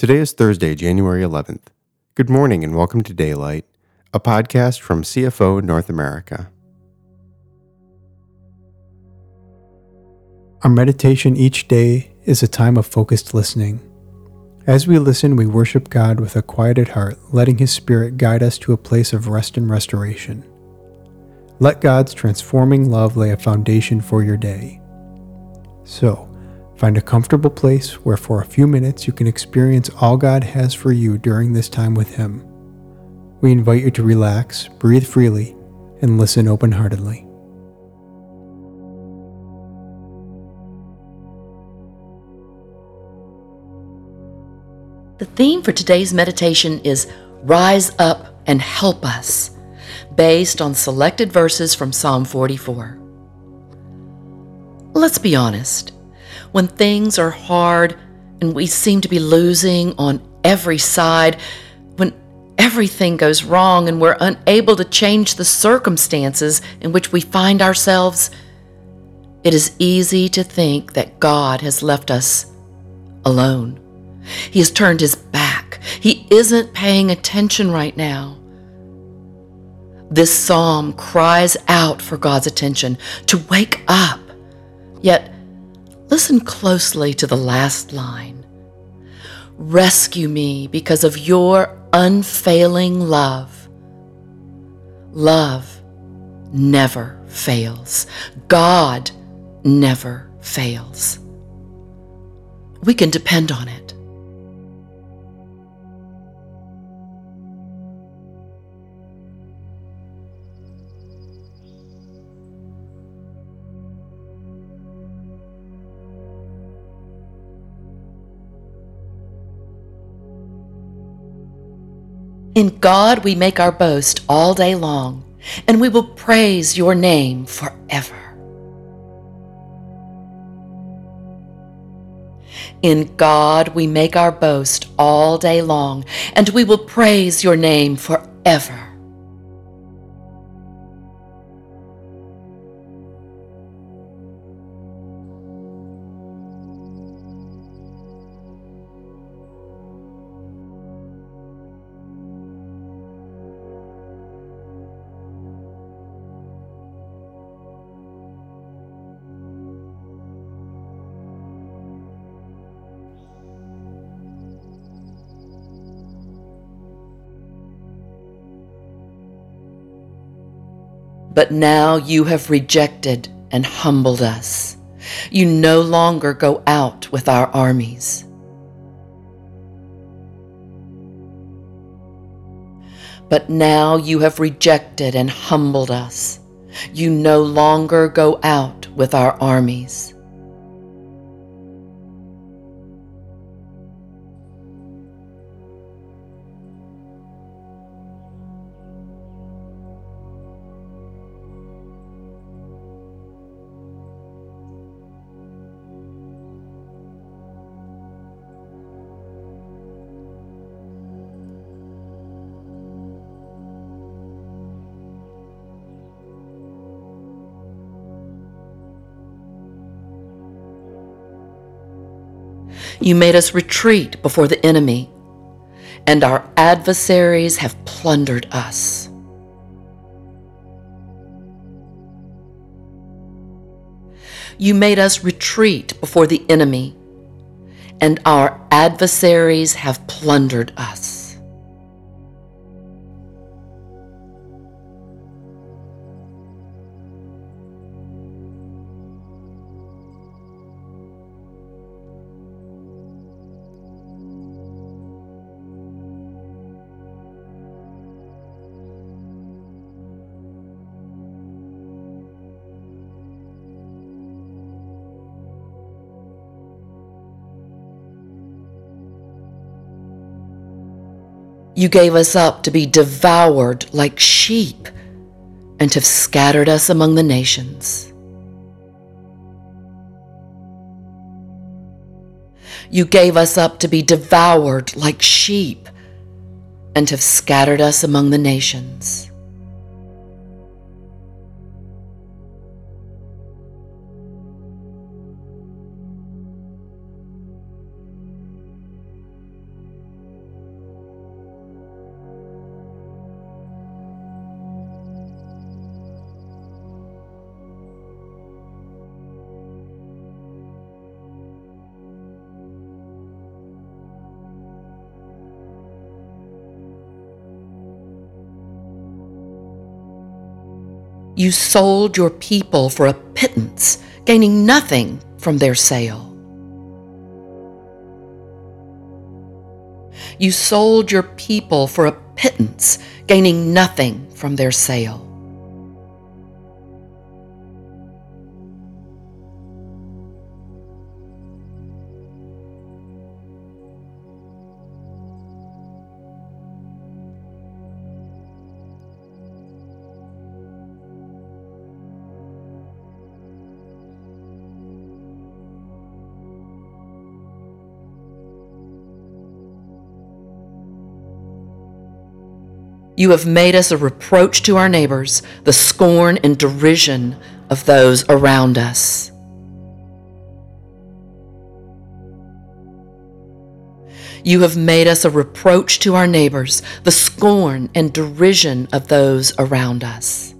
Today is Thursday, January 11th. Good morning and welcome to Daylight, a podcast from CFO North America. Our meditation each day is a time of focused listening. As we listen, we worship God with a quieted heart, letting His Spirit guide us to a place of rest and restoration. Let God's transforming love lay a foundation for your day. So, find a comfortable place where for a few minutes you can experience all God has for you during this time with Him. We invite you to relax, breathe freely, and listen open heartedly. The theme for today's meditation is Rise Up and Help Us, based on selected verses from Psalm 44. Let's be honest. When things are hard and we seem to be losing on every side, when everything goes wrong and we're unable to change the circumstances in which we find ourselves, it is easy to think that God has left us alone. He has turned his back. He isn't paying attention right now. This psalm cries out for God's attention to wake up. Yet, listen closely to the last line Rescue me because of your unfailing love. Love never fails. God never fails. We can depend on it. In God we make our boast all day long, and we will praise your name forever. In God we make our boast all day long, and we will praise your name forever. But now you have rejected and humbled us. You no longer go out with our armies. But now you have rejected and humbled us. You no longer go out with our armies. You made us retreat before the enemy, and our adversaries have plundered us. You made us retreat before the enemy, and our adversaries have plundered us. You gave us up to be devoured like sheep and have scattered us among the nations. You gave us up to be devoured like sheep and have scattered us among the nations. You sold your people for a pittance, gaining nothing from their sale. You sold your people for a pittance, gaining nothing from their sale. You have made us a reproach to our neighbors, the scorn and derision of those around us. You have made us a reproach to our neighbors, the scorn and derision of those around us.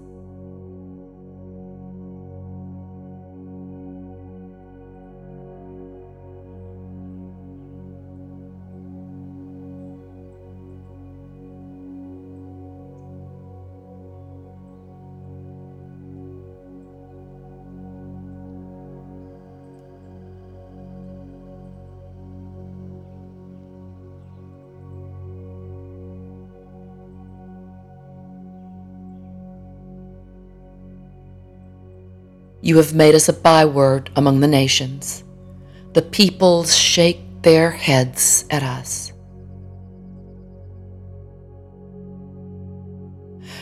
You have made us a byword among the nations. The peoples shake their heads at us.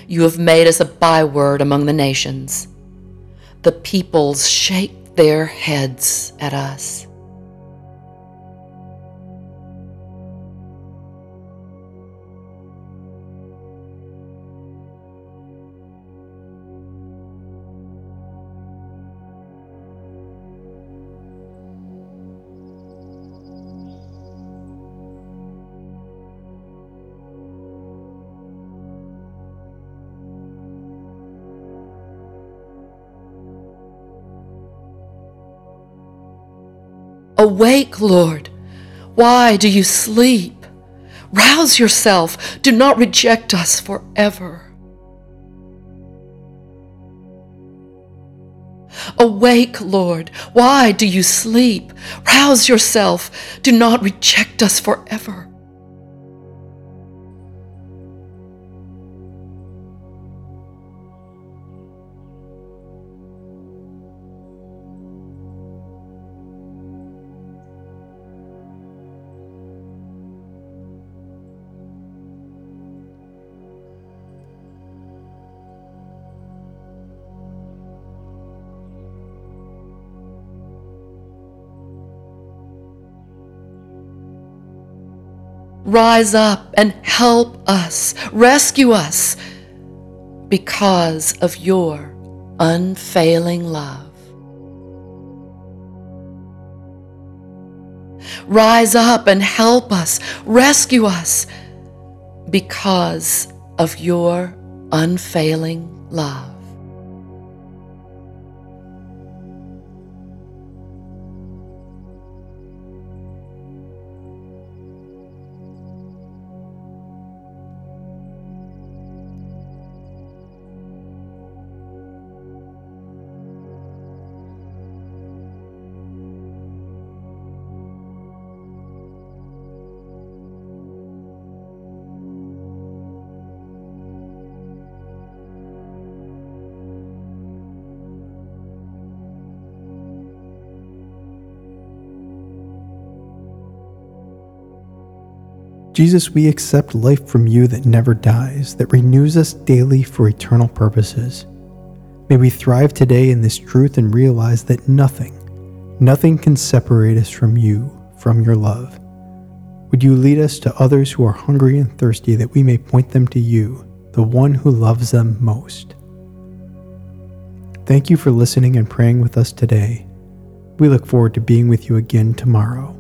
You have made us a byword among the nations. The peoples shake their heads at us. Awake, Lord. Why do you sleep? Rouse yourself. Do not reject us forever. Awake, Lord. Why do you sleep? Rouse yourself. Do not reject us forever. Rise up and help us, rescue us because of your unfailing love. Rise up and help us, rescue us because of your unfailing love. Jesus, we accept life from you that never dies, that renews us daily for eternal purposes. May we thrive today in this truth and realize that nothing, nothing can separate us from you, from your love. Would you lead us to others who are hungry and thirsty that we may point them to you, the one who loves them most? Thank you for listening and praying with us today. We look forward to being with you again tomorrow.